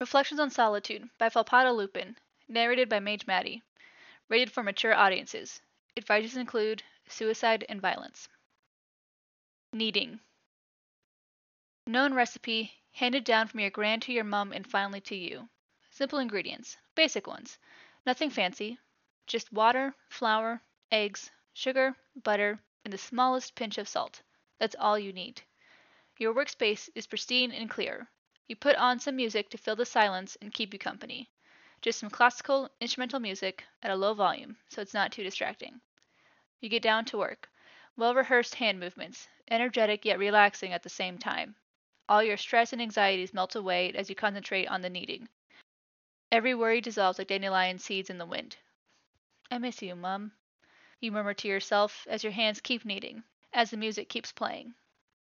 Reflections on Solitude by Volpato Lupin. Narrated by Mage Maddie. Rated for mature audiences. Advices include suicide and violence. Kneading. Known recipe, handed down from your grand to your mum and finally to you. Simple ingredients. Basic ones. Nothing fancy. Just water, flour, eggs, sugar, butter, and the smallest pinch of salt. That's all you need. Your workspace is pristine and clear. You put on some music to fill the silence and keep you company. Just some classical instrumental music at a low volume, so it's not too distracting. You get down to work. Well rehearsed hand movements, energetic yet relaxing at the same time. All your stress and anxieties melt away as you concentrate on the kneading. Every worry dissolves like dandelion seeds in the wind. I miss you, Mum, you murmur to yourself as your hands keep kneading, as the music keeps playing.